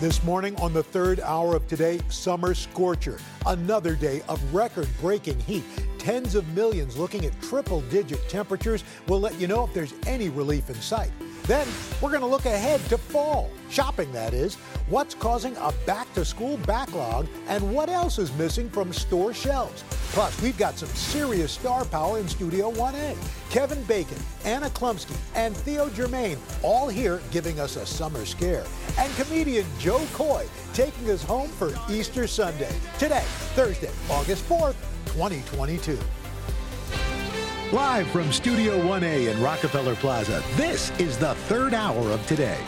This morning on the third hour of today, Summer Scorcher. Another day of record breaking heat. Tens of millions looking at triple digit temperatures. We'll let you know if there's any relief in sight. Then we're going to look ahead to fall, shopping that is, what's causing a back to school backlog, and what else is missing from store shelves. Plus, we've got some serious star power in Studio 1A. Kevin Bacon, Anna Chlumsky, and Theo Germaine all here giving us a summer scare. And comedian Jo Koy taking us home for Easter Sunday. Today, Thursday, August 4th, 2022. Live from Studio 1A in Rockefeller Plaza, this is the third hour of today.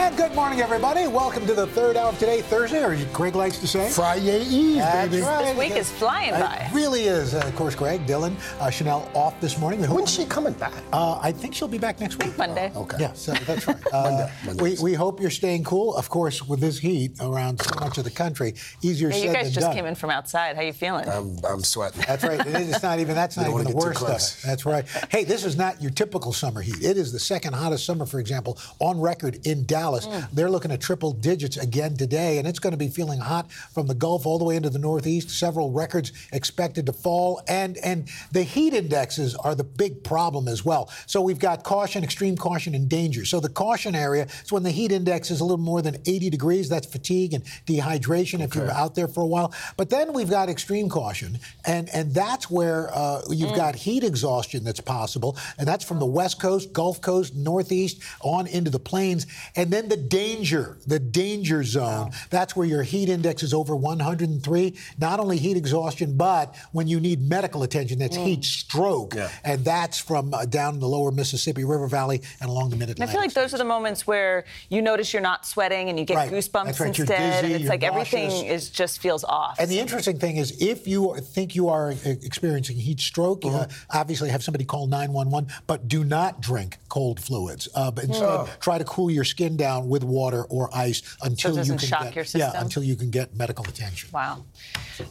And good morning, everybody. Welcome to the third hour of today, Thursday, or Craig likes to say Friday Eve, That's baby. right. This week is flying by. It really is. Uh, of course, Craig, Dylan, uh, Sheinelle off this morning. When's she coming back? Uh, I think she'll be back next week. Monday. Okay. Yeah, so that's right. Uh, Monday, Monday. we, we hope you're staying cool. Of course, with this heat around so much of the country, easier Yeah, said you guys than just done. came in from outside. How you feeling? I'm, I'm sweating. That's right. It is. Not even. That's You not don't even the wanna get too worst of it. That's right. Hey, this is not your typical summer heat. It is the second hottest summer, for example, on record in Dallas. Mm. They're looking at triple digits again today, and it's going to be feeling hot from the Gulf all the way into the Northeast. Several records expected to fall, and and the heat indexes are the big problem as well. So we've got caution, extreme caution, and danger. So the caution area is when the heat index is a little more than 80 degrees. That's fatigue and dehydration if you're out there for a while. But then we've got extreme caution, and and that's where uh, you've got heat exhaustion that's possible, and that's from the West Coast, Gulf Coast, Northeast, on into the plains, and then the danger, the danger zone. That's where your heat index is over 103. Not only heat exhaustion, but when you need medical attention, that's heat stroke, Yeah. and that's from uh, down in the lower Mississippi River Valley and along the Mid Atlantic. I feel like those are the moments where you notice you're not sweating and you get Right. goosebumps right. Instead, dizzy, and it's you're like everything is just feels off. And the interesting thing is, if you think you are uh, experiencing heat stroke, uh, obviously have somebody call 911, but do not drink cold fluids. Uh, but instead, try to cool your skin down with water or ice until you can shock get your yeah until you can get medical attention. Wow.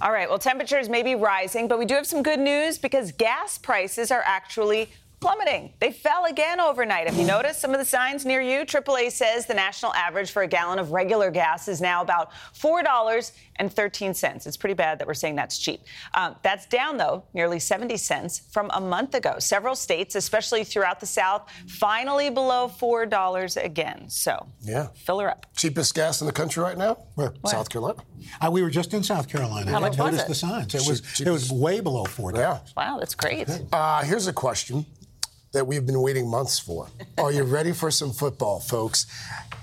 All right. Well, temperatures may be rising, but we do have some good news because gas prices are actually plummeting. They fell again overnight. If you notice some of the signs near you? AAA says the national average for a gallon of regular gas is now about $4.13. It's pretty bad that we're saying that's cheap. Um, that's down, though, nearly 70 cents from a month ago. Several states, especially throughout the South, finally below $4 again. So Yeah. fill her up. Cheapest gas in the country right now? Where? South Carolina. Uh, we were just in South Carolina. How I much was noticed it? the signs. It was Cheap- it was way below four dollars. Yeah. Wow, that's great. Uh, here's a question that we've been waiting months for. Are you ready for some football, folks?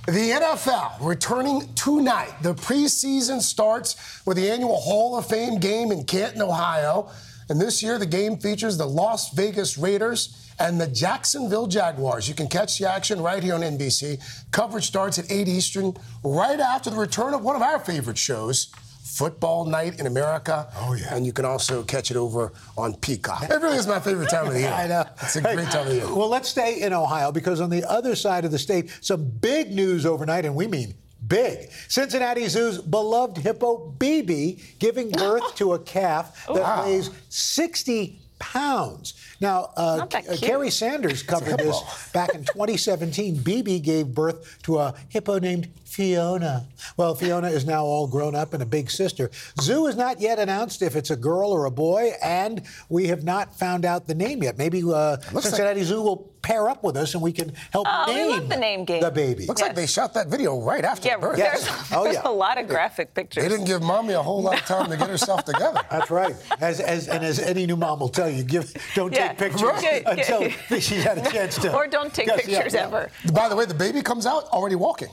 The NFL returning tonight. The preseason starts with the annual Hall of Fame game in Canton, Ohio. And this year, the game features the Las Vegas Raiders and the Jacksonville Jaguars. You can catch the action right here on NBC. Coverage starts at 8 Eastern, right after the return of one of our favorite shows, Football Night in America. Oh, yeah. And you can also catch it over on Peacock. It really is my favorite time of the year. I know. It's a great time of year. Well, let's stay in Ohio because on the other side of the state, some big news overnight, and we mean big. Cincinnati Zoo's beloved hippo BB giving birth to a calf that Wow. weighs 60 pounds. Now, uh, uh, cute. Kerry Sanders covered this back in 2017. BB gave birth to a hippo named Fiona. Well, Fiona is now all grown up and a big sister. Zoo has not yet announced if it's a girl or a boy, and we have not found out the name yet. Maybe uh, like- Cincinnati Zoo will pair up with us and we can help Oh, name love the name game. the baby. Looks like they shot that video right after Yeah, birth. there's, Yes. Oh, there's yeah. a lot of graphic pictures. They didn't give mommy a whole lot of time to get herself together. That's right. As, as and as any new mom will tell you, give don't Yeah. take pictures Right. until she's had a chance to. or don't take Yes, pictures yeah. ever. By the way, the baby comes out already walking.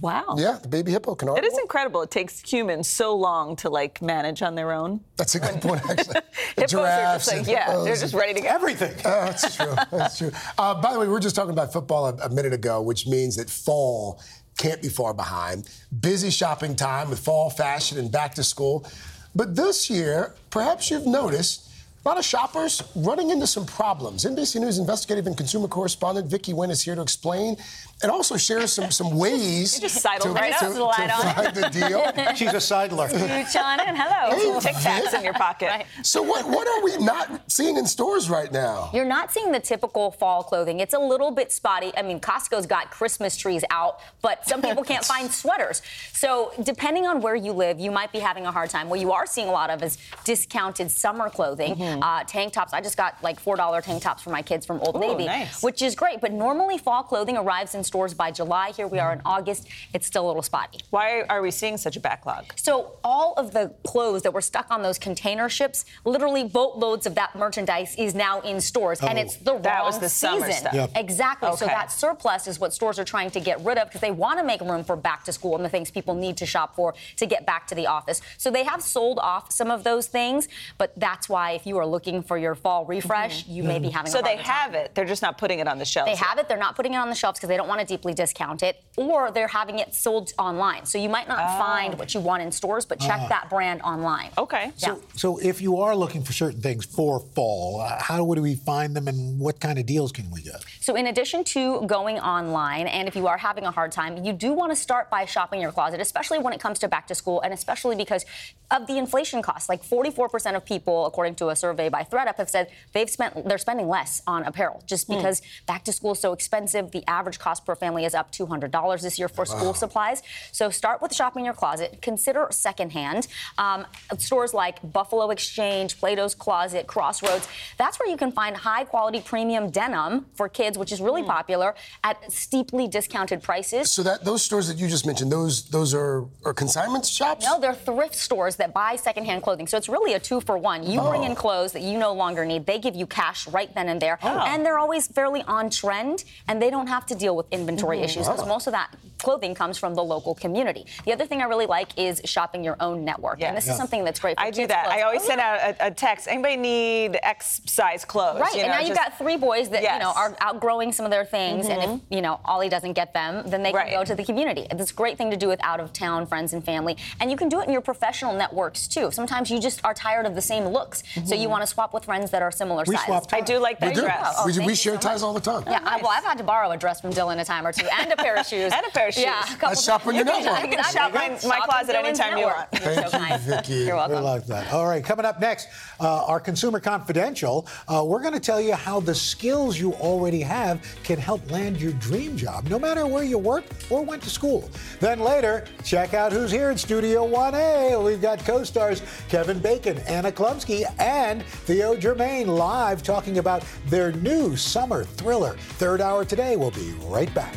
Wow. Yeah, the baby hippo can already. It is incredible. It takes humans so long to like manage on their own. That's a good point, actually. Hippos are just like, yeah, they're just ready to go. Everything. Uh, that's true. That's true. Uh, by the way, we were just talking about football a, a minute ago, which means that fall can't be far behind. Busy shopping time with fall fashion and back to school. But this year, perhaps you've noticed a lot of shoppers running into some problems. NBC News investigative and consumer correspondent Vicky Nguyen is here to explain and also share some, some ways just to, right to, up. to find the deal. She's a sidler. You, John, and hello. Some Tic Tacs in your pocket. So what, what are we not seeing in stores right now? You're not seeing the typical fall clothing. It's a little bit spotty. I mean, Costco's got Christmas trees out, but some people can't find sweaters. So, depending on where you live, you might be having a hard time. What you are seeing a lot of is discounted summer clothing, Mm-hmm. Uh, tank tops. I just got like $4 tank tops for my kids from Old Ooh, Navy, nice. which is great. But normally, fall clothing arrives in stores by July. Here we are in August. It's still a little spotty. Why are we seeing such a backlog? So all of the clothes that were stuck on those container ships, literally boatloads of that merchandise is now in stores, and it's the That wrong was the summer season. stuff. Yep. Exactly. So that surplus is what stores are trying to get rid of because they want to make room for back to school and the things people need to shop for to get back to the office. So they have sold off some of those things, but that's why if you are looking for your fall refresh, mm-hmm. you may be having. So a they harder time. have it. They're just not putting it on the shelves. They have it. They're not putting it on the shelves because they don't want to deeply discount it, or they're having it sold online. So you might not Oh. find what you want in stores, but check ah. that brand online. Okay. Yeah. So if you are looking for certain things for fall, uh, how would we find them and what kind of deals can we get? So, in addition to going online, and if you are having a hard time, you do want to start by shopping your closet, especially when it comes to back to school, and especially because of the inflation costs. Like 44% of people, according to a survey by thredUP, have said they've spent they're spending less on apparel just because back to school is so expensive. The average cost per family is up $200 this year for school supplies. So, start with shopping your closet. Consider secondhand. Um, stores like Buffalo Exchange, Plato's Closet, Crossroads. That's where you can find high quality premium denim for kids, which is really popular at steeply discounted prices. So that those stores that you just mentioned, those those are, are consignment shops? No, they're thrift stores that buy secondhand clothing. So it's really a two for one. You bring in clothes that you no longer need. They give you cash right then and there. Oh. And they're always fairly on trend and they don't have to deal with inventory mm-hmm. issues because oh. most of that clothing comes from the local community. The other thing I really like is shopping your own network. And this Yes. is something that's great for I do that. clothes. I always Oh, send yeah. out a, a text. Anybody need X size clothes? Right, You and know, now you've got three boys that you know are outgrowing some of their things, and if mm-hmm. you know Ollie doesn't get them, then they can go to the community. It's a great thing to do with out of town friends and family, and you can do it in your professional networks too. Sometimes you just are tired of the same looks, so you mm-hmm. Want to swap with friends that are similar We size. swap I do like that We do. dress. Oh, we, thank we share so ties all the time. Yeah, I, well, I've had to borrow a dress from Dylan a time or two, and a pair of shoes, And a pair of shoes. Yeah, a couple Let's shop on your Yeah, network. You can shop my- my Shop closet on Dylan's anytime you want. You're so Thank you, kind. Vicki. You're welcome. We welcome. like that. All right, coming up next, uh, our Consumer Confidential, uh, we're going to tell you how the skills you already have can help land your dream job, no matter where you work or went to school. Then later, check out who's here in Studio 1A. We've got co stars Kevin Bacon, Anna Chlumsky, and Theo Germaine live talking about their new summer thriller. Third hour today. We'll be right back.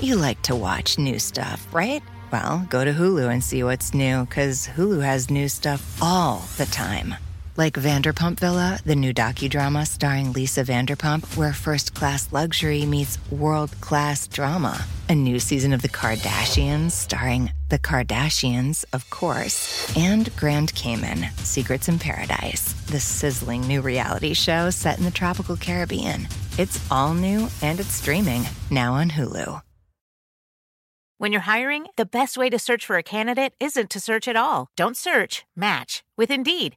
You like to watch new stuff, right? Well, go to Hulu and see what's new, because Hulu has new stuff all the time. Like Vanderpump Villa, the new docudrama starring Lisa Vanderpump, where first class luxury meets world class drama. A new season of The Kardashians starring The Kardashians, of course, and Grand Cayman, Secrets in Paradise, the sizzling new reality show set in the tropical Caribbean. It's all new and it's streaming now on Hulu. When you're hiring, the best way to search for a candidate isn't to search at all. Don't search, match with Indeed.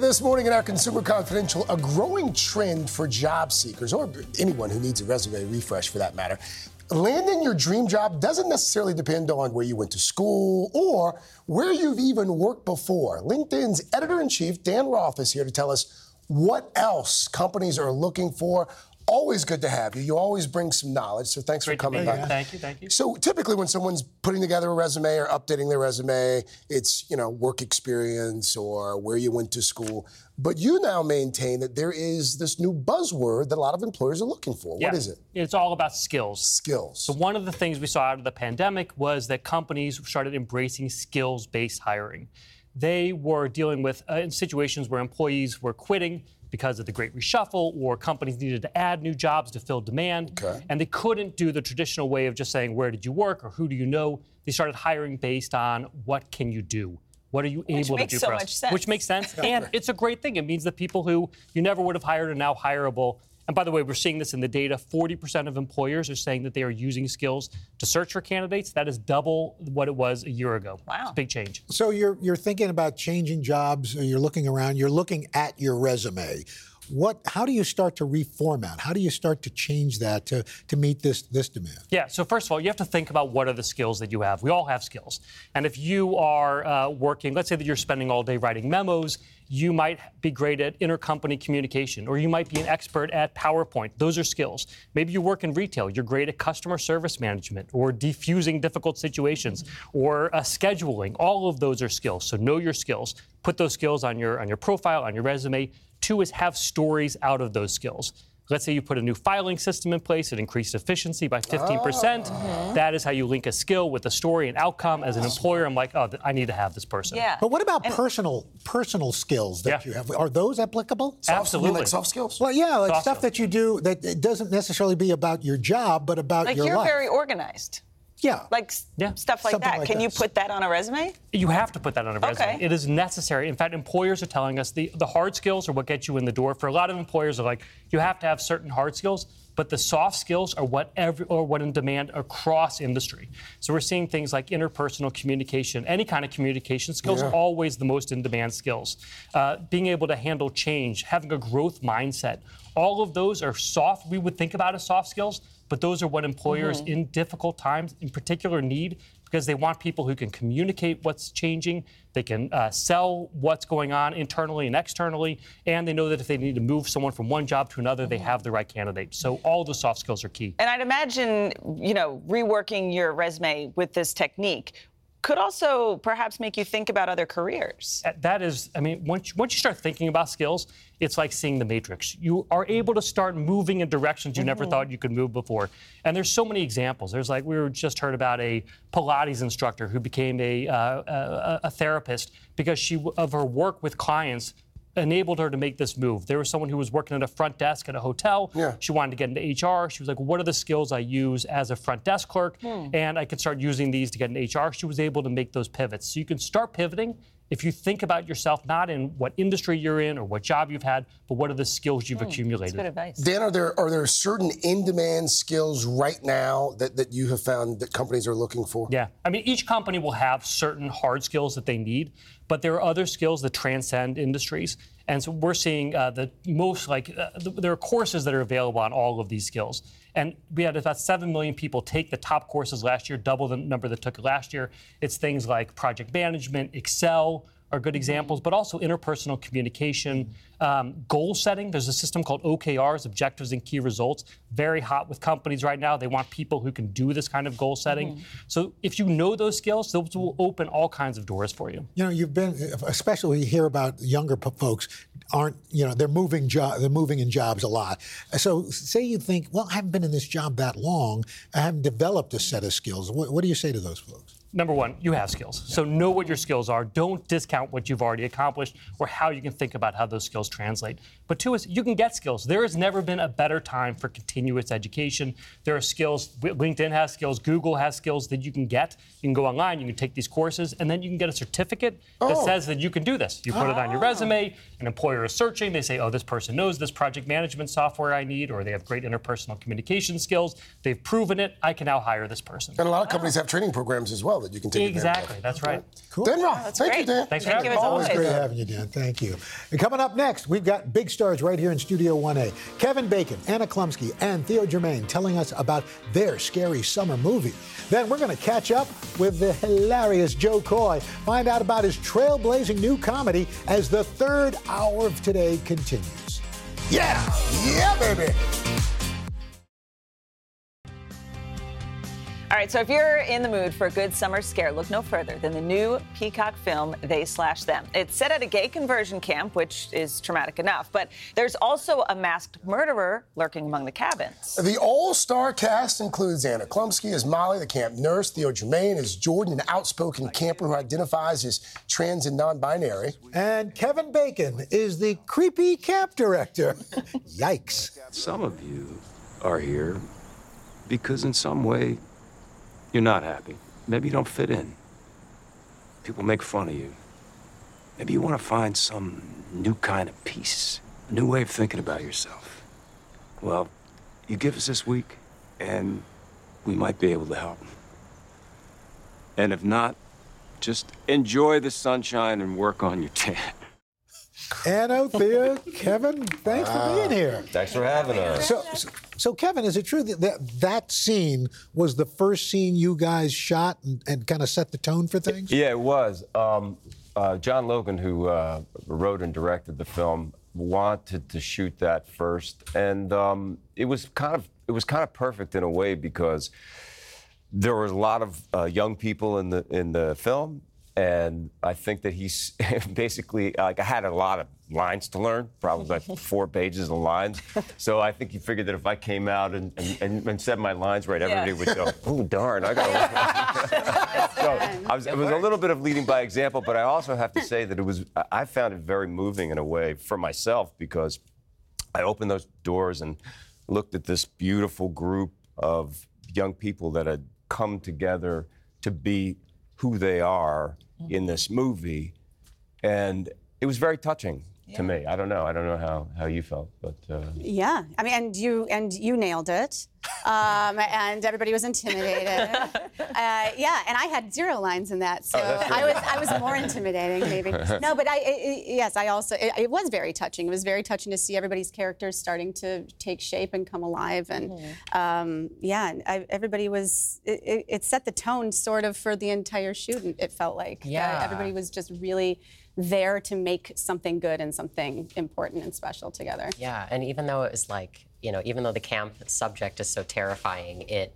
This morning in our Consumer Confidential, a growing trend for job seekers, or anyone who needs a resume refresh for that matter. Landing your dream job doesn't necessarily depend on where you went to school or where you've even worked before. LinkedIn's editor in chief, Dan Roth, is here to tell us what else companies are looking for Always good to have you. You always bring some knowledge, so thanks Great for coming by. Thank you, thank you. So typically, when someone's putting together a resume or updating their resume, it's you know work experience or where you went to school. But you now maintain that there is this new buzzword that a lot of employers are looking for. Yeah. What is it? It's all about skills. Skills. So one of the things we saw out of the pandemic was that companies started embracing skills-based hiring. They were dealing with uh, in situations where employees were quitting because of the Great Reshuffle, or companies needed to add new jobs to fill demand. Okay. And they couldn't do the traditional way of just saying, where did you work or who do you know? They started hiring based on what can you do? What are you Which able makes to do so for us? much sense. Which makes sense. and it's a great thing. It means that people who you never would have hired are now hireable. And by the way, we're seeing this in the data. 40% of employers are saying that they are using skills to search for candidates. That is double what it was a year ago. Wow. It's a big change. So you're you're thinking about changing jobs. Or you're looking around. You're looking at your resume. What? How do you start to reformat? How do you start to change that to to meet this this demand? Yeah, so first of all, you have to think about what are the skills that you have. We all have skills. And if you are uh, working, let's say that you're spending all day writing memos, you might be great at intercompany communication, or you might be an expert at PowerPoint. Those are skills. Maybe you work in retail, you're great at customer service management, or defusing difficult situations, or uh, scheduling. All of those are skills. So know your skills. Put those skills on your on your profile, on your resume. Two is have stories out of those skills. Let's say you put a new filing system in place, it increased efficiency by 15%. Mm-hmm. That is how you link a skill with a story and outcome. As an employer, I'm like, oh, I need to have this person. Yeah. But what about personal personal skills that Yeah. you have? Are those applicable? You mean Absolutely. like soft skills? Well, yeah, like Soft stuff skills. that you do that doesn't necessarily be about your job, but about Like your you're life. very organized. Yeah. Like Yeah. stuff like Something that. like Can you put that on a resume? You have to put that on a resume. Okay. It is necessary. In fact, employers are telling us the, the hard skills are what get you in the door. For a lot of employers, are like you have to have certain hard skills, but the soft skills are what every or what in demand across industry. So we're seeing things like interpersonal communication, any kind of communication skills, Yeah. always the most in demand skills. Uh, being able to handle change, having a growth mindset, all of those are soft. We would think about as soft skills, but those are what employers Mm-hmm. in difficult times, in particular, need because they want people who can communicate what's changing, they can uh, sell what's going on internally and externally, and they know that if they need to move someone from one job to another, Mm-hmm. they have the right candidate. So all the soft skills are key. And I'd imagine, you know, reworking your resume with this technique could also perhaps make you think about other careers. That- is, I mean, once you, once you start thinking about skills, it's like seeing the matrix. You are able to start moving in directions you never thought you could move before. And there's so many examples. There's like we were just heard about a Pilates instructor who became a uh, a, a therapist because she of her work with clients enabled her to make this move. There was someone who was working at a front desk at a hotel. Yeah. She wanted to get into HR. She was like, what are the skills I use as a front desk clerk? Hmm. And I could start using these to get into HR. She was able to make those pivots. So you can start pivoting if you think about yourself not in what industry you're in or what job you've had, but what are the skills you've hmm. accumulated. Good advice. Dan, are there are there certain in-demand skills right now that, that you have found that companies are looking for? Yeah. I mean, each company will have certain hard skills that they need, but there are other skills that transcend industries. And so we're seeing uh, the most like uh, th- there are courses that are available on all of these skills. And we had about 7 million people take the top courses last year, double the number that took it last year. It's things like project management, Excel, are good examples, but also interpersonal communication, um, goal setting. There's a system called OKRs, Objectives and Key Results, very hot with companies right now. They want people who can do this kind of goal setting. So if you know those skills, those will open all kinds of doors for you. You know, you've been, especially when you hear about younger p- folks, aren't you know they're moving job, they're moving in jobs a lot. So say you think, well, I haven't been in this job that long, I haven't developed a set of skills. What, what do you say to those folks? Number one, you have skills. So know what your skills are. Don't discount what you've already accomplished or how you can think about how those skills translate. But two is you can get skills. There has never been a better time for continuous education. There are skills, LinkedIn has skills, Google has skills that you can get. You can go online, you can take these courses, and then you can get a certificate that Oh. says that you can do this. You put it on your ah. resume, an employer is searching, they say, oh, this person knows this project management software I need, or they have great interpersonal communication skills. They've proven it. I can now hire this person. And a lot of ah. companies have training programs as well that you can take advantage Exactly, that's right. Cool. Dan Roth, thank you. Dan. Thanks for Thank having you me. Always always. great having you, Dan. Thank you. And coming up next, we've got big stars right here in Studio 1A. Kevin Bacon, Anna Chlumsky, and Theo Germaine telling us about their scary summer movie. Then we're going to catch up with the hilarious Jo Koy, find out about his trailblazing new comedy as the third hour of today continues. Yeah, yeah, baby. Right, so if you're in the mood for a good summer scare, look no further than the new Peacock film, They Slash Them. It's set at a gay conversion camp, which is traumatic enough, but there's also a masked murderer lurking among the cabins. The all-star cast includes Anna Chlumsky as Molly, the camp nurse, Theo Germaine as Jordan, an outspoken camper who identifies as trans and non-binary. And Kevin Bacon is the creepy camp director. Yikes. Some of you are here because in some way you're not happy. Maybe you don't fit in. People make fun of you. Maybe you want to find some new kind of peace, a new way of thinking about yourself. Well, you give us this week, and we might be able to help. And if not, just enjoy the sunshine and work on your tan. Anna, Theo, Kevin, thanks for being here. Thanks for having us. So, so, so, Kevin, is it true that, that that scene was the first scene you guys shot and, and kind of set the tone for things? Yeah, it was. Um, uh, John Logan, who uh, wrote and directed the film, wanted to shoot that first, and um, it was kind of it was kind of perfect in a way because there was a lot of uh, young people in the in the film, and I think that he's basically like I had a lot of lines to learn, probably like four pages of lines. So I think he figured that if I came out and, and, and, said my lines right, everybody would go, "Oh darn, I got." so I was, it was a little bit of leading by example, but I also have to say that it was I found it very moving in a way for myself because I opened those doors and looked at this beautiful group of young people that had come together to be who they are in this movie, and it was very touching to me. I don't know. I don't know how, how you felt, but uh, Yeah, I mean, and you and you nailed it, um, and everybody was intimidated. uh, yeah, and I had zero lines in that, so that's I was I was more intimidating, maybe. No, but I, I I- yes, I also it, it was very touching. It was very touching to see everybody's characters starting to take shape and come alive, and um, yeah, and I, everybody was it, it, it set the tone sort of for the entire shoot. It felt like Uh, Yeah. everybody was just really there to make something good and something important and special together. Yeah, and even though it was like, you know, even though the camp subject is so terrifying, it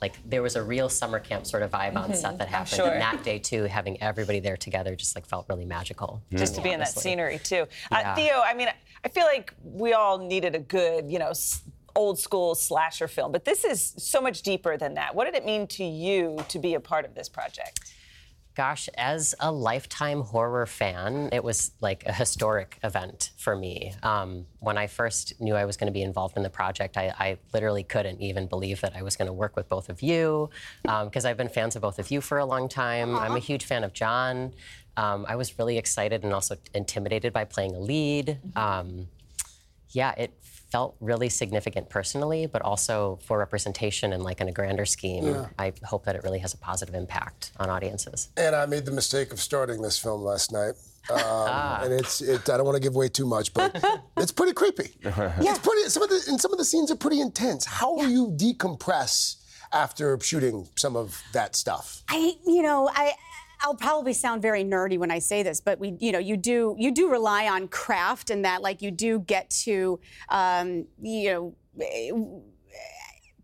like there was a real summer camp sort of vibe on set that happened. sure. And that day too, having everybody there together just like felt really magical. just to be in that scenery too. Uh, Theo, I mean, I feel like we all needed a good, you know, old school slasher film, but this is so much deeper than that. What did it mean to you to be a part of this project? Gosh, as a lifetime horror fan, it was like a historic event for me. Um, when I first knew I was going to be involved in the project, I, I literally couldn't even believe that I was going to work with both of you, because I've been fans of both of you for a long time. I'm a huge fan of John. Um, I was really excited and also intimidated by playing a lead. Um, yeah, it felt really significant personally, but also for representation and like in a grander scheme. I hope that it really has a positive impact on audiences. And I made the mistake of starting this film last night. Um, And it's it, I don't want to give away too much, but it's pretty creepy. It's pretty. Some of the and some of the scenes are pretty intense. How do you decompress after shooting some of that stuff? I, you know, I. I'll probably sound very nerdy when I say this, but we, you know, you do you do rely on craft and that, like, you do get to, um, you know,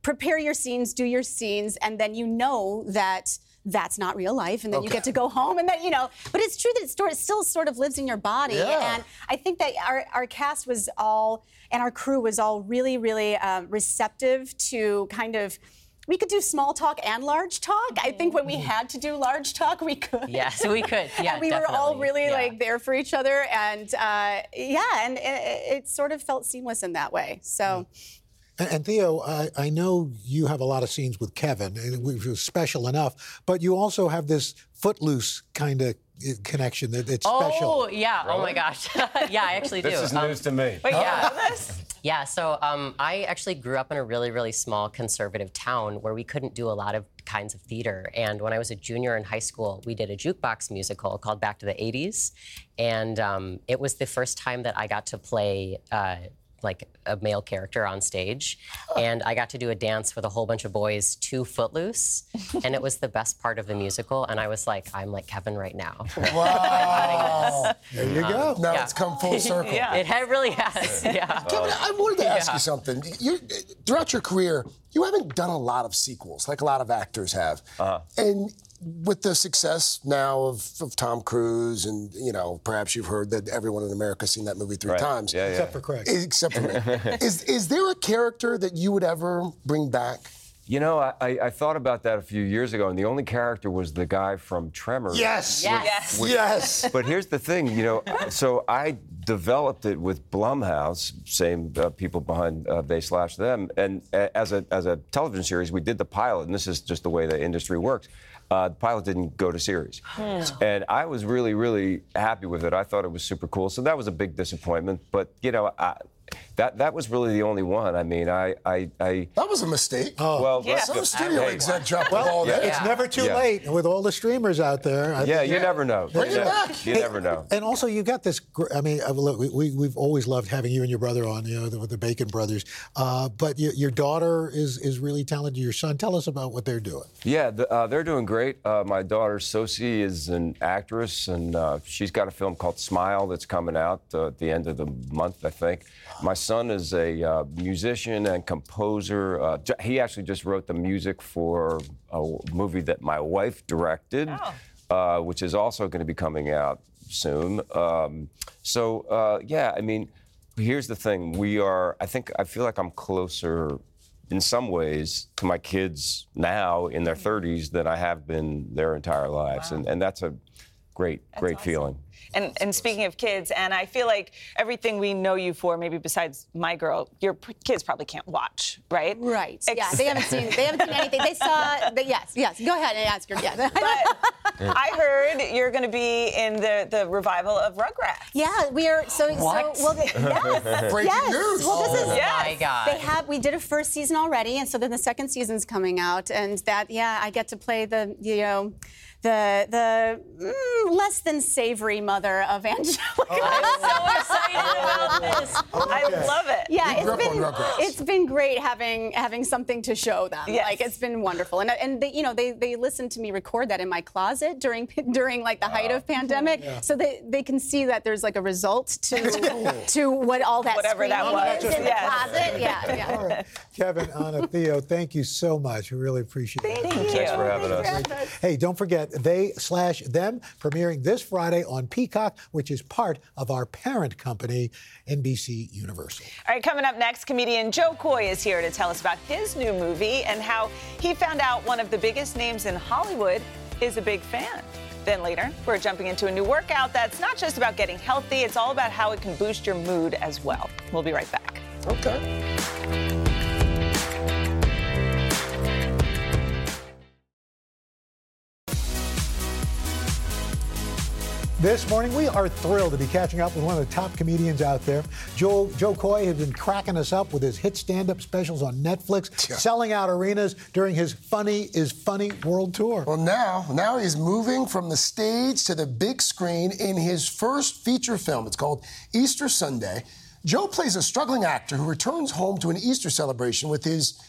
prepare your scenes, do your scenes, and then you know that that's not real life, and then you get to go home, and then you know. But it's true that it it still sort of lives in your body, Yeah. and I think that our our cast was all and our crew was all really, really um, receptive to kind of we could do small talk and large talk. I think when we Mm-hmm. had to do large talk, we could. Yes, we could. Yeah, and we were all really Yeah. like there for each other, and uh, yeah, and it, it sort of felt seamless in that way. So. And, and Theo, I, I know you have a lot of scenes with Kevin, and which was special enough, but you also have this footloose kind of connection that it's special. Oh yeah! Oh my gosh! yeah, I actually do. This is Um, news to me. Wait, Yeah. this? Yeah, so um, I actually grew up in a really, really small conservative town where we couldn't do a lot of kinds of theater. And when I was a junior in high school, we did a jukebox musical called Back to the 80s. And um, it was the first time that I got to play. Uh, like a male character on stage, and I got to do a dance with a whole bunch of boys to Footloose, and it was the best part of the musical. And I was like, I'm like Kevin right now. Wow. There you go. now Yeah. it's come full circle. Yeah. It ha- really has. Yeah. Kevin, I wanted to ask Yeah. you something. You, throughout your career, you haven't done a lot of sequels like a lot of actors have. Uh-huh. And with the success now of, of Tom Cruise, and you know, perhaps you've heard that everyone in America has seen that movie three Right. times. Yeah, yeah. Except for Craig. Except for me. is is there a character that you would ever bring back? You know, I, I, I thought about that a few years ago, and the only character was the guy from Tremors. Yes. Yes. Yes. But here's the thing, you know, so I developed it with Blumhouse, same uh, people behind uh, They Slash Them, and uh, as a as a television series, we did the pilot, and this is just the way the industry works. Uh, the pilot didn't go to series, and I was really, really happy with it. I thought it was super cool. So that was a big disappointment, but you know, I, that that was really the only one. I mean, I I, I That was a mistake. well, Yeah. let's Some studio hey, exec dropped the ball Well, there. it's never too Yeah. late with all the streamers out there. I Yeah, think- you never know. Bring it Yeah. back. You never know. And also, you got this. I mean, look, we, we, we've always loved having you and your brother on, you know, the, with the Bacon brothers. Uh, but your, your daughter is is really talented. Your son, tell us about what they're doing. Yeah, the, uh, they're doing great. Uh, my daughter Sosie is an actress, and uh, she's got a film called Smile that's coming out uh, at the end of the month, I think. My son is a uh, musician and composer. Uh, he actually just wrote the music for a movie that my wife directed, uh, which is also going to be coming out soon. Um, so, uh, yeah, I mean, here's the thing. We are, I think, I feel like I'm closer in some ways to my kids now in their 30s than I have been their entire lives. And, and that's a great, great feeling. And, and speaking of kids, and I feel like everything we know you for, maybe besides my girl, your p- kids probably can't watch, right? Right. Yeah, they haven't seen they haven't seen anything. They saw the, yes, yes. Go ahead and ask your Yeah. But I heard you're going to be in the, the revival of Rugrats. yeah, we are so What? so well the, yes. Breaking yes. news. Well this is Oh Yes. my God. They have. We did a first season already, and so then the second season's coming out, and that yeah, I get to play the you know, the the mm, less than savory mother of Angelica. I'm so excited about this. I love it. Yeah, grew it's up on been it's been great having having something to show them. Yes. Like it's been wonderful, and and they, you know they they listen to me record that in my closet during during like the height of pandemic, so they they can see that there's like a result to to what all that Whatever that screaming was. is in Yes. the closet. Yeah, yeah. All right. Kevin, Anna, Theo, thank you so much. We really appreciate it. Thank you. Thanks for having us. Hey, don't forget, They Slash Them premiering this Friday on Peacock, which is part of our parent company, NBC Universal. All right, coming up next, comedian Jo Koy is here to tell us about his new movie and how he found out one of the biggest names in Hollywood is a big fan. Then later, we're jumping into a new workout that's not just about getting healthy, it's all about how it can boost your mood as well. We'll be right back. Okay. This morning, we are thrilled to be catching up with one of the top comedians out there. Joe, Jo Koy has been cracking us up with his hit stand up specials on Netflix, Yeah. selling out arenas during his Funny is Funny World Tour. Well, now, now he's moving from the stage to the big screen in his first feature film. It's called Easter Sunday. Joe plays a struggling actor who returns home to an Easter celebration with his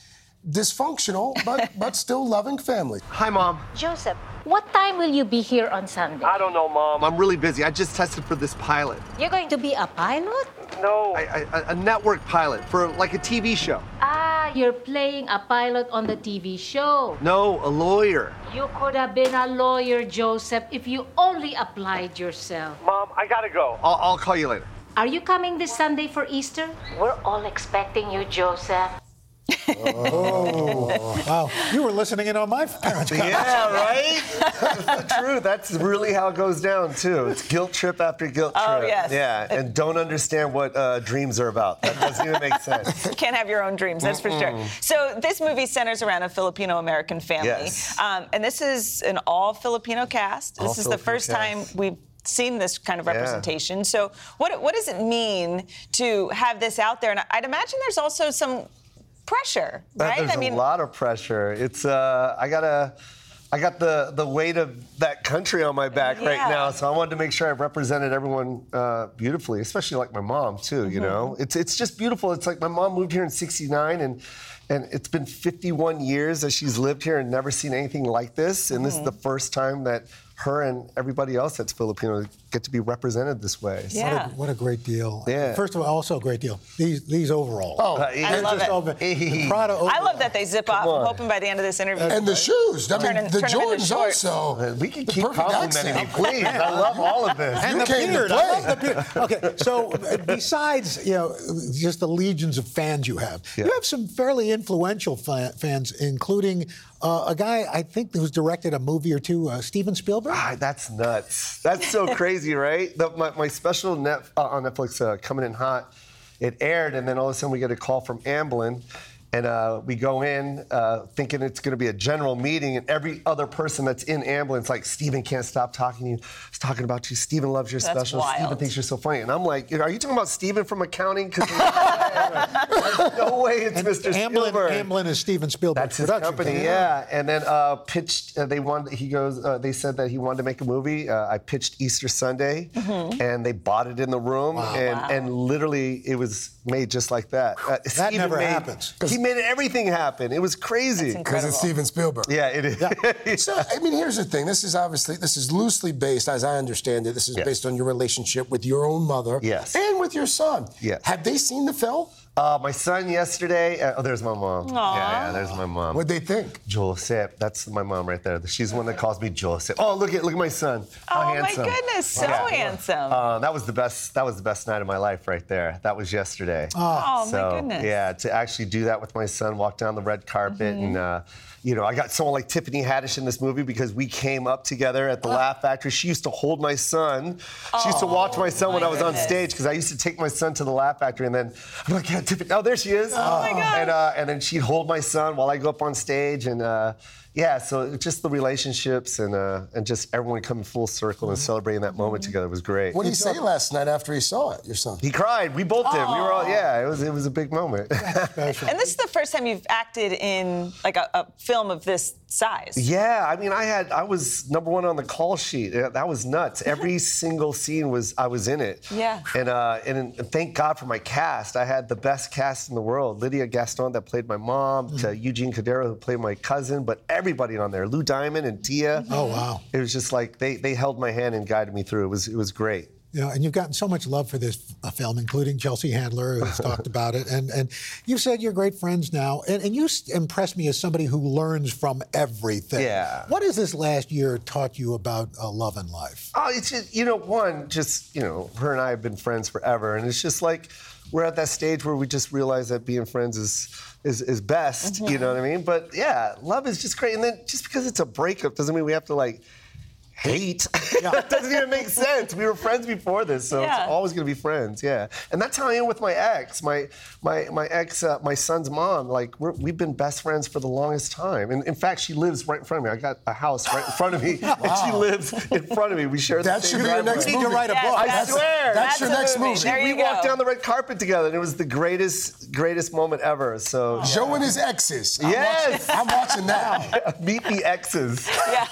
dysfunctional but but still loving family. Hi, Mom. Joseph, what time will you be here on Sunday? I don't know, Mom. I'm really busy. I just tested for this pilot. You're going to be a pilot? No. I, I, a network pilot for like a TV show. Ah, you're playing a pilot on the TV show. No, a lawyer. You could have been a lawyer, Joseph, if you only applied yourself. Mom, I gotta go. I'll, I'll call you later. Are you coming this Sunday for Easter? We're all expecting you, Joseph. Oh, wow. You were listening in on my parents' Yeah, right? That's the truth. That's really how it goes down, too. It's guilt trip after guilt trip. Oh, yes. Yeah, and don't understand what uh, dreams are about. That doesn't even make sense. You can't have your own dreams, that's for sure. So this movie centers around a Filipino American family, Yes. um, and this is an all Filipino cast. This All is the Filipino first time we've seen this kind of Yeah. representation. So what what does it mean to have this out there? And I'd imagine there's also some pressure, right? There's I mean, a lot of pressure. It's uh, I gotta, I got the the weight of that country on my back right now, so I wanted to make sure I represented everyone uh, beautifully, especially like my mom too. You Mm-hmm. know, it's it's just beautiful. It's like my mom moved here in '69 and. And it's been 51 years that she's lived here and never seen anything like this. And this is Mm-hmm. the first time that her and everybody else that's Filipino get to be represented this way. So- What, a, what a great deal. Yeah. First of all, also a great deal. These these overalls. Oh, I love just it. over- the Prada I love that they zip off. I'm on. hoping by the end of this interview. And the shoes. I mean, in- the turn them into Jordans also. We can keep perfect complimenting me, accent. please. I love all of this. And You the beard. I love the beard. Okay, so uh, besides you know just the legions of fans you have, Yeah. you have some fairly influential fa- fans, including uh, a guy I think who's directed a movie or two, uh, Steven Spielberg. Ah, that's nuts. That's so crazy, right? The, my, my special net, uh, on Netflix, uh, Coming In Hot, it aired, and then all of a sudden we get a call from Amblin. And uh, we go in uh, thinking it's going to be a general meeting, and every other person that's in Amblin's like, Steven can't stop talking to you. He's talking about you. Steven loves your That's special. wild. Steven thinks you're so funny. And I'm like, are you talking about Steven from accounting? 'Cause there's no way it's Mr. Amblin, Spielberg. Amblin is Steven Spielberg's That's his production company, yeah. And then uh, pitched. Uh, they wanted. He goes. Uh, they said that he wanted to make a movie. Uh, I pitched Easter Sunday, Mm-hmm. and they bought it in the room, and and literally it was made just like that. Uh, That Steven never made- happens. He made everything happen. It was crazy. Because it's Steven Spielberg. Yeah, it is. So, I mean, here's the thing. This is obviously this is loosely based, as I understand it. This is Yes. based on your relationship with your own mother, Yes. and with your son. Yes. Have they seen the film? Uh, my son yesterday. Uh, oh, there's my mom. Yeah, yeah, there's my mom. What'd they think? Joseph. That's my mom right there. She's the one that calls me Joseph. Oh, look at look at my son. How oh my goodness, so Yeah. handsome. Uh, that was the best. That was the best night of my life, right there. That was yesterday. oh so, my goodness. Yeah, to actually do that with my son, walked down the red carpet, Mm-hmm. and uh, you know, I got someone like Tiffany Haddish in this movie because we came up together at the Oh. Laugh Factory. She used to hold my son. She used to watch my son when I was on stage because I used to take my son to the Laugh Factory, and then I'm like, yeah, Tiffany. Oh, there she is. Oh, my gosh. And uh, and then she'd hold my son while I go up on stage, and. Uh, yeah, so just the relationships and uh, and just everyone coming full circle and celebrating that moment together was great. What did he say last night after he saw it, your son? He cried. We both did. We were all yeah. It was it was a big moment. And this is the first time you've acted in like a, a film of this size. yeah, I mean, I had I was number one on the call sheet. That was nuts. Every single scene was I was in it. Yeah. And uh, and, and thank God for my cast. I had the best cast in the world. Lydia Gaston that played my mom, to Eugene Cordero who played my cousin, but everybody on there. Lou Diamond and Tia. Oh, wow. It was just like they they held my hand and guided me through. It was it was great. Know, and you've gotten so much love for this uh, film, including Chelsea Handler, who's talked about it. And and you said you're great friends now, and, and you impress me as somebody who learns from everything. Yeah. What has this last year taught you about uh, love and life? Oh, it's just, you know, one, just, you know, her and I have been friends forever. And it's just like we're at that stage where we just realize that being friends is is, is best, you know mm-hmm. what I mean? But yeah, love is just great. And then just because it's a breakup doesn't mean we have to like hate. that doesn't even make sense. We were friends before this, so Yeah. it's always gonna be friends, yeah. And that's how I am with my ex. My my my ex, uh, my son's mom. Like we're, we've been best friends for the longest time. And in fact, she lives right in front of me. I got a house right in front of me, and she lives in front of me. We share the That same should be your next You need to movie. write a Yes, book. I that's- swear. That's your a next movie. We you walked down the red carpet together, and it was the greatest, greatest moment ever. So, Joe and his exes. I'm Yes. Watching, I'm watching that. meet the exes. Yeah.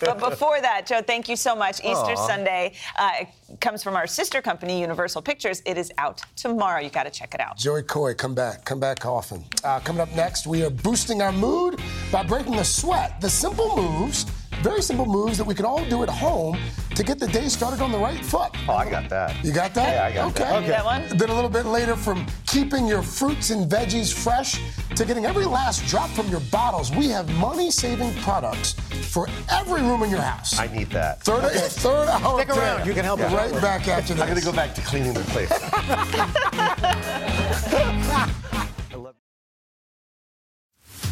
but before that, Joe, thank you so much. Easter Sunday uh, comes from our sister company, Universal Pictures. It is out tomorrow. You got to check it out. Joey Coy, come back. Come back often. Uh, coming up next, we are boosting our mood by breaking the sweat. The simple moves, very simple moves that we can all do at home to get the day started on the right foot. Oh, I got that. You got that? Yeah, I got okay. that. Okay. That one? Then a little bit later, from keeping your fruits and veggies fresh to getting every last drop from your bottles, we have money-saving products for every room in your house. I need that. Third, third hour. Stick around. plan. You can help us Right out. back after this. I'm gonna go back to cleaning the place.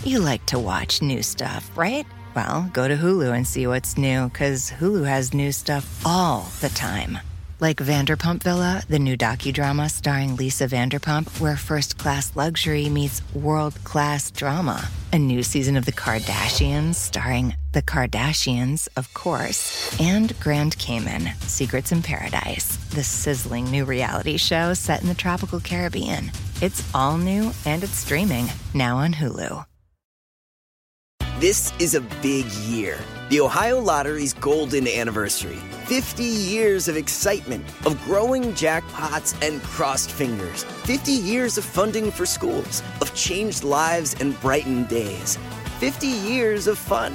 You like to watch new stuff, right? Well, go to Hulu and see what's new, because Hulu has new stuff all the time. Like Vanderpump Villa, the new docudrama starring Lisa Vanderpump, where first class luxury meets world class drama. A new season of The Kardashians starring The Kardashians, of course, and Grand Cayman, Secrets in Paradise, the sizzling new reality show set in the tropical Caribbean. It's all new and it's streaming now on Hulu. This is a big year. The Ohio Lottery's golden anniversary. 50 years of excitement, of growing jackpots and crossed fingers. 50 years of funding for schools, of changed lives and brightened days. 50 years of fun.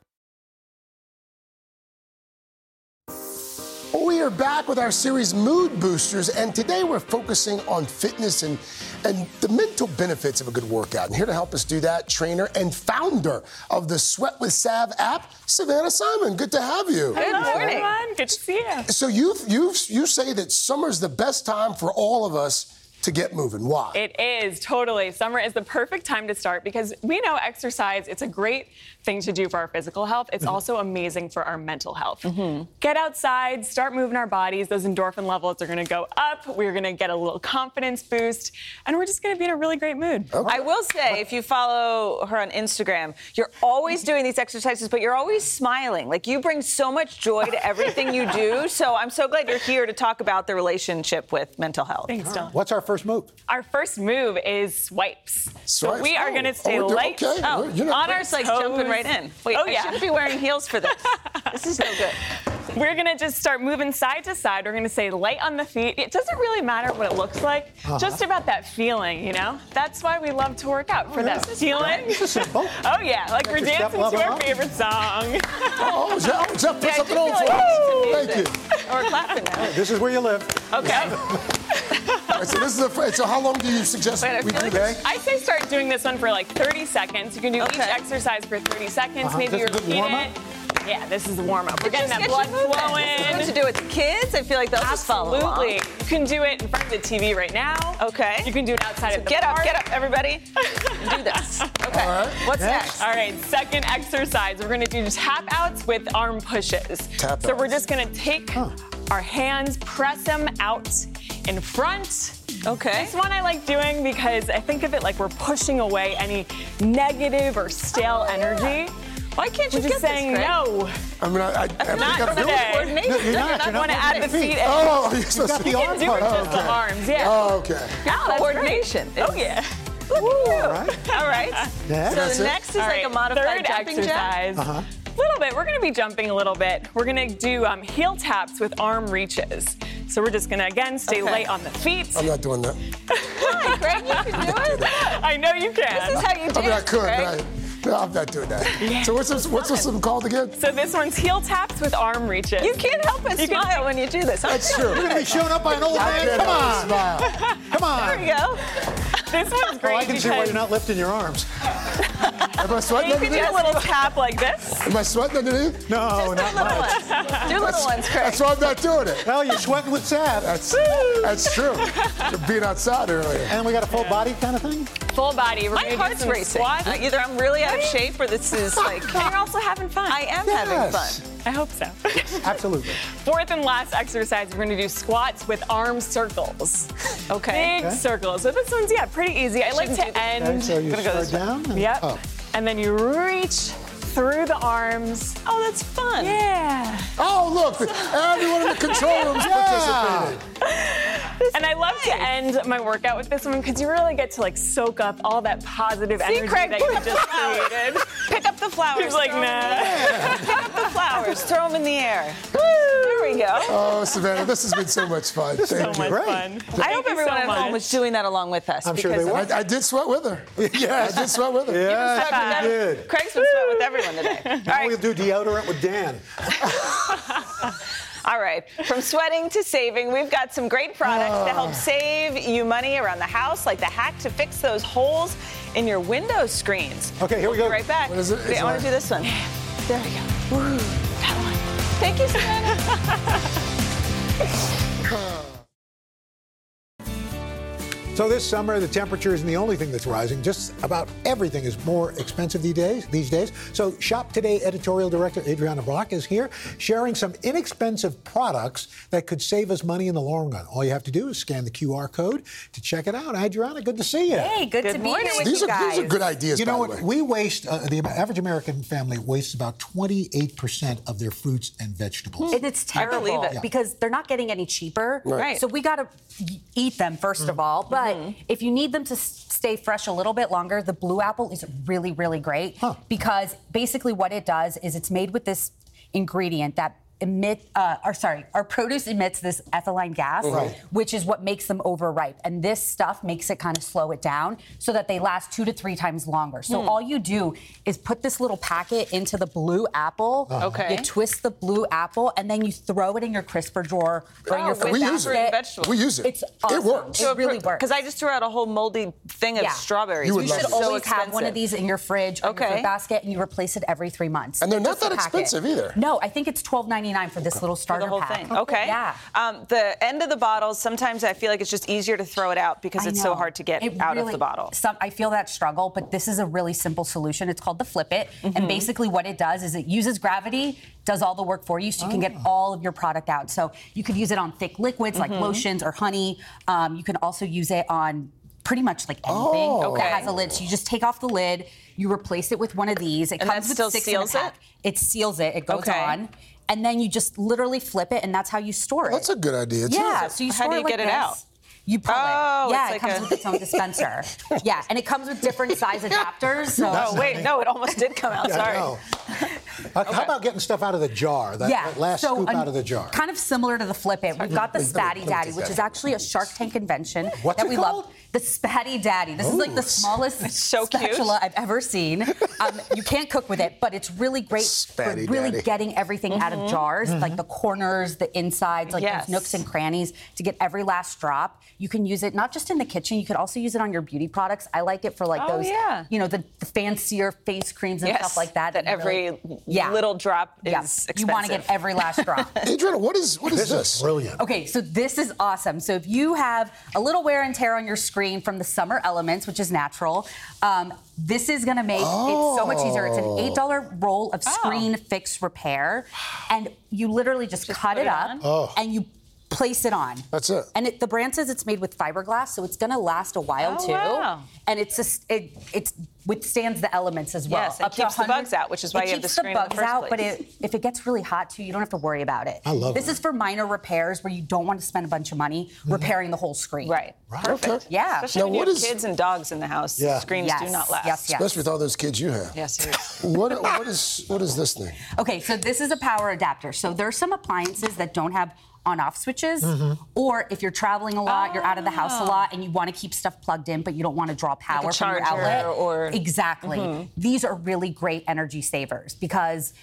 We are back with our series Mood Boosters, and today we're focusing on fitness and, and the mental benefits of a good workout. And here to help us do that, trainer and founder of the Sweat with Sav app, Savannah Simon. Good to have you. Good morning. Everyone. Good to see you. So you you you say that summer's the best time for all of us to get moving. Why? It is totally. Summer is the perfect time to start because we know exercise, it's a great thing to do for our physical health. It's Mm-hmm. also amazing for our mental health. Get outside, start moving our bodies. Those endorphin levels are going to go up. We're going to get a little confidence boost, and we're just going to be in a really great mood. I will say, if you follow her on Instagram, you're always doing these exercises, but you're always smiling. Like you bring so much joy to everything you do. So I'm so glad you're here to talk about the relationship with mental health. Thanks, Don. What's our first move? Our first move is swipes. So we are Oh. going to stay Oh, light. okay. Oh, You're not- Honor's like jumping right in. Wait, oh, I yeah. shouldn't be wearing heels for this. this is no good. We're gonna just start moving side to side. We're gonna say light on the feet. It doesn't really matter what it looks like, Uh-huh. just about that feeling, you know? That's why we love to work out, for that feeling. This is simple. Oh, yeah, like Got we're dancing to our up. favorite song. Oh, Jeff, oh, Jeff put Yeah, something do on for like us. Thank you. Or clapping now. This is where you live. okay. All right, so this is the fir- so how long do you suggest Wait, we do like this? I say start doing this one for like 30 seconds. You can do each exercise for 30 seconds. Uh-huh. Maybe Is you this a good repeat warm-up? it. Yeah, this is the warm up. We're getting Just that get blood flowing. This is good to do with the kids. I feel like they'll just follow along. Absolutely. You can do it in front of the TV right now. Okay. You can do it outside of the Get up, get up, everybody. do this. Okay. All right. What's Next. next? All right, second exercise. We're gonna do tap outs with arm pushes. Tap so we're just gonna take our hands, press them out in front. Okay. This one I like doing because I think of it like we're pushing away any negative or stale energy. Why can't you We're just get saying this, no. I mean, I, I, I Not think I'm doing today. Coordination. No, you're not. You're not You're want to add the feet feet. Oh, you're supposed got to the You arm can do part. it just okay. the arms, yeah. Oh, okay. Now that's coordination. Oh yeah. Look at you. All right. All right. Yeah. So the next is All like right, a modified third jumping jack. Uh-huh. A little bit. We're going to be jumping a little bit. We're going to do um, heel taps with arm reaches. So we're just going to again stay Okay. light on the feet. I'm not doing that. Hi, Craig, you can do it. I know you can. This is how you dance, I mean, I could, Craig. but I, no, I'm not doing that. So what's this, what's this one called again? so this one's heel taps with arm reaches. You can't help but You can- smile when you do this. That's true. You're gonna be shown up by an old man. Come on. smile. Come on. There you go. This one's great Oh, I can see why you're not lifting your arms. Am I sweating you can do a little tap like this. Am I sweating underneath? No, not Little much. ones. Do little ones, Craig. That's why I'm not doing it. Well, you're sweating with Sav. That's that's true. You're being outside earlier. And we got a full body kind of thing? Full body. We're My heart's racing. squats. Uh, Either I'm really out of shape or this is like. And you're also having fun. I am having Yes. fun. I hope so. Absolutely. Fourth and last exercise, we're gonna do squats with arm circles. Okay. Big circles. So this one's yeah, pretty easy. I like Shouldn't to end. Okay, so you Gonna go start this down. and Yep. up. And then you reach through the arms. Oh, that's fun. Yeah. Oh, look, everyone in the control room's participating. And I love to end my workout with this one because you really get to like soak up all that positive See, energy Craig, that pick you up just created. Pick up the flowers. He's like, throw 'em nah. air. Pick up the flowers. Throw them in the air. There we go. Oh, Savannah, this has been so much fun. Thank So you. much Great. fun. I hope everyone so at home much. was doing that along with us. I'm sure they because were. I, I did sweat with her. yeah, I did sweat with her. Yes, Sweat with you them. did. Craig's been sweat with everyone today. All Now right. we'll do deodorant with Dan. All right, from sweating to saving, we've got some great products to help ah. save you money around the house, like the hack to fix those holes in your window screens. Okay, here we We'll go. be right back. What is it? Wait, I want to do this one. There we go. Woo, that one. Thank you, Savannah. So this summer, the temperature isn't the only thing that's rising. Just about everything is more expensive these days. These days. So Shop Today editorial director Adriana Brach is here, sharing some inexpensive products that could save us money in the long run. All you have to do is scan the QR code to check it out. Adriana, good to see you. Hey, good, to be here with These you are, guys. these are good ideas, You know by what? way. We waste, uh, the average American family wastes about 28% of their fruits and vegetables. And it's I believe terrible it. because they're not getting any cheaper. Right. So we got to eat them 1st of all. But Mm-hmm. if you need them to stay fresh a little bit longer, the Bluapple is really, really great because basically what it does is it's made with this ingredient that emit, uh, or sorry, our produce emits this ethylene gas, Right. which is what makes them overripe. And this stuff makes it kind of slow it down so that they last two to three times longer. So Hmm. all you do is put this little packet into the Bluapple. Okay. You twist the Bluapple and then you throw it in your crisper drawer or Oh, your with fruit We use it. and vegetables. We use it. It's awesome. It works. It really works. Because I just threw out a whole moldy thing of Yeah. strawberries. You you should it. So always have one of these in your fridge or your fruit basket, and you replace it every three months. And they're not Just a that packet. expensive either. No, I think it's twelve ninety nine for this little For the whole pack. thing. Okay. Yeah. Um, the end of the bottles, sometimes I feel like it's just easier to throw it out because I it's so hard to get It out of the bottle. Some, I feel that struggle, but this is a really simple solution. It's called the Flip It, Mm-hmm. and basically what it does is it uses gravity, does all the work for you, so you can get Oh. all of your product out. So you could use it on thick liquids like Mm-hmm. lotions or honey. Um, you can also use it on pretty much like anything Oh. Okay. that has a lid. So you just take off the lid, you replace it with one of these. It And comes that with still six seals in a it? It seals it. It goes Okay. on. And then you just literally flip it, and that's how you store it. That's a good idea, too. Yeah, so you How store do you it like get it this. out? You pull Oh, it. Yeah, it's it comes a- with its own dispenser. yeah, and it comes with different size adapters. So Oh, wait, no, it almost did come out. Yeah, I Sorry. know. How about getting stuff out of the jar? That, yeah, that last so scoop an- out of the jar. Kind of similar to the Flip It. We've got the Spatty Daddy, which is actually a Shark Tank invention What's that it we called? love. The Spatty Daddy. This is like the smallest so cute. spatula I've ever seen. Um, you can't cook with it, but it's really great Spatty for really Daddy. getting everything out of jars, like the corners, the insides, like Yes. those nooks and crannies to get every last drop. You can use it not just in the kitchen. You could also use it on your beauty products. I like it for like Oh, those, yeah. you know, the, the fancier face creams and Yes, stuff like that. that you really- every Yeah. little drop is Yeah. expensive. You want to get every last drop. Adriana, what is what is This this? is brilliant. Okay, so this is awesome. So if you have a little wear and tear on your screen from the summer elements, which is natural, um, this is going to make it so much easier. It's an Oh. eight dollar roll of screen fix repair, and you literally just, cut it it up on? Oh. and you place it on. That's it. And it, the brand says it's made with fiberglass, so it's going to last a while Oh, too. wow. And it's just it it's withstands the elements as well. Yes, and Up keeps the bugs out, which is why it you have the keeps screen in the bugs first out, but it, if it gets really hot too, you don't have to worry about it. I love it. this that. is for minor repairs where you don't want to spend a bunch of money mm-hmm. repairing the whole screen. Right. right. Perfect. Yeah. Especially Now, when you have is- kids and dogs in the house. Yeah. Screens Yes, do not last. Yes, yes. Especially with all those kids you have. Yeah, seriously. What, what is what is this thing? Okay, so this is a power adapter. So there's some appliances that don't have on-off switches, mm-hmm. or if you're traveling a lot, you're out of the house a lot, and you want to keep stuff plugged in, but you don't want to draw power from your outlet. or- exactly. Mm-hmm. These are really great energy savers because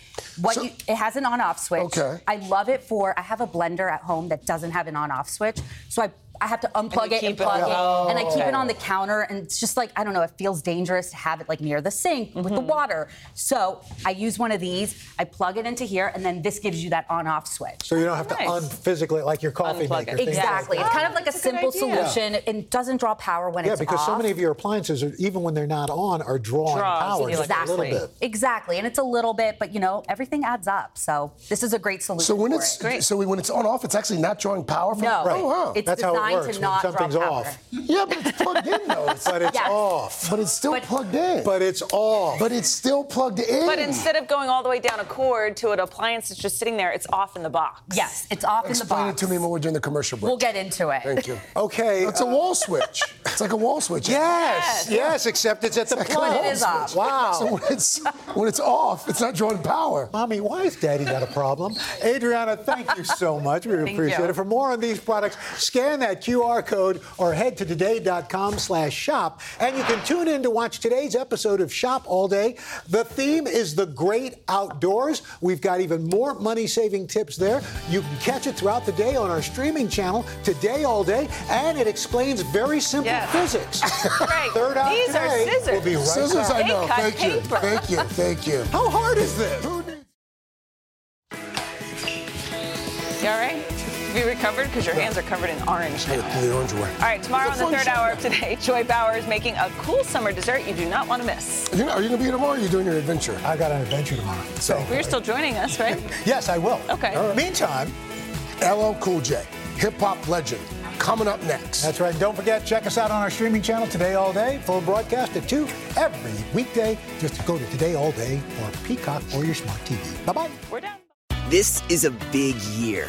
what So- you, it has an on-off switch. Okay. I love it for. I have a blender at home that doesn't have an on-off switch, so I. I have to unplug you it and keep it- plug it, and I keep Oh. it on the counter, and it's just like I don't know. It feels dangerous to have it like near the sink with Mm-hmm. the water. So I use one of these. I plug it into here, and then this gives you that on-off switch. So you don't have to Nice. unphysically, like your coffee Unplug maker. it. things like Exactly. that. It's kind of like a that's a simple idea. solution. It doesn't draw power when Yeah, it's off. Yeah, because off. so many of your appliances, are, even when they're not on, are drawing Draws power just a exactly. little bit. Exactly. And it's a little bit, but you know, everything adds up. So this is a great solution. So when for it's it. so when it's on off, it's actually not drawing power from no, Oh wow. it's That's how it designed works, to when not draw something's power. off. yeah, but it's plugged in though. It's, But it's Yes. off. but it's still But- plugged in. But it's off. But it's still plugged in. But instead of going all the way down a cord to an appliance that's just sitting there, it's off in the box. Yes, it's off in the box. Explain it to me when we're doing the commercial break. We'll get into it. Thank you. okay. It's a uh, wall switch. It's like a wall switch. Yes, yes, except it's at the Like a plug. wall it is off. Wow. So when it's when it's off, it's not drawing power. Mommy, why has Daddy got a problem? Adriana, thank you so much. We Thank appreciate you. it. For more on these products, scan that that QR code or head to today.com slash shop. And you can tune in to watch today's episode of Shop All Day. The theme is the great outdoors. We've got even more money saving tips there. You can catch it throughout the day on our streaming channel, Today All Day, and it explains very simple Yes. physics. Great. Third out These are today. scissors. We'll be right Scissors, back. I know. cut Thank you. paper. Thank you. Thank you. How hard is this? Because your hands are covered in orange now. The orange way. All right, tomorrow on the third show. hour of today, Joy Bauer is making a cool summer dessert you do not want to miss. You know, are you going to be here tomorrow or are you doing your adventure? I got an adventure tomorrow. So, You're still joining us, right? yes, I will. Okay. Meantime, LL Cool J, hip hop legend, coming up next. That's right. Don't forget, check us out on our streaming channel today all day. Full broadcast at 2 every weekday. Just go to Today All Day or Peacock or your smart TV. Bye bye. We're done. This is a big year.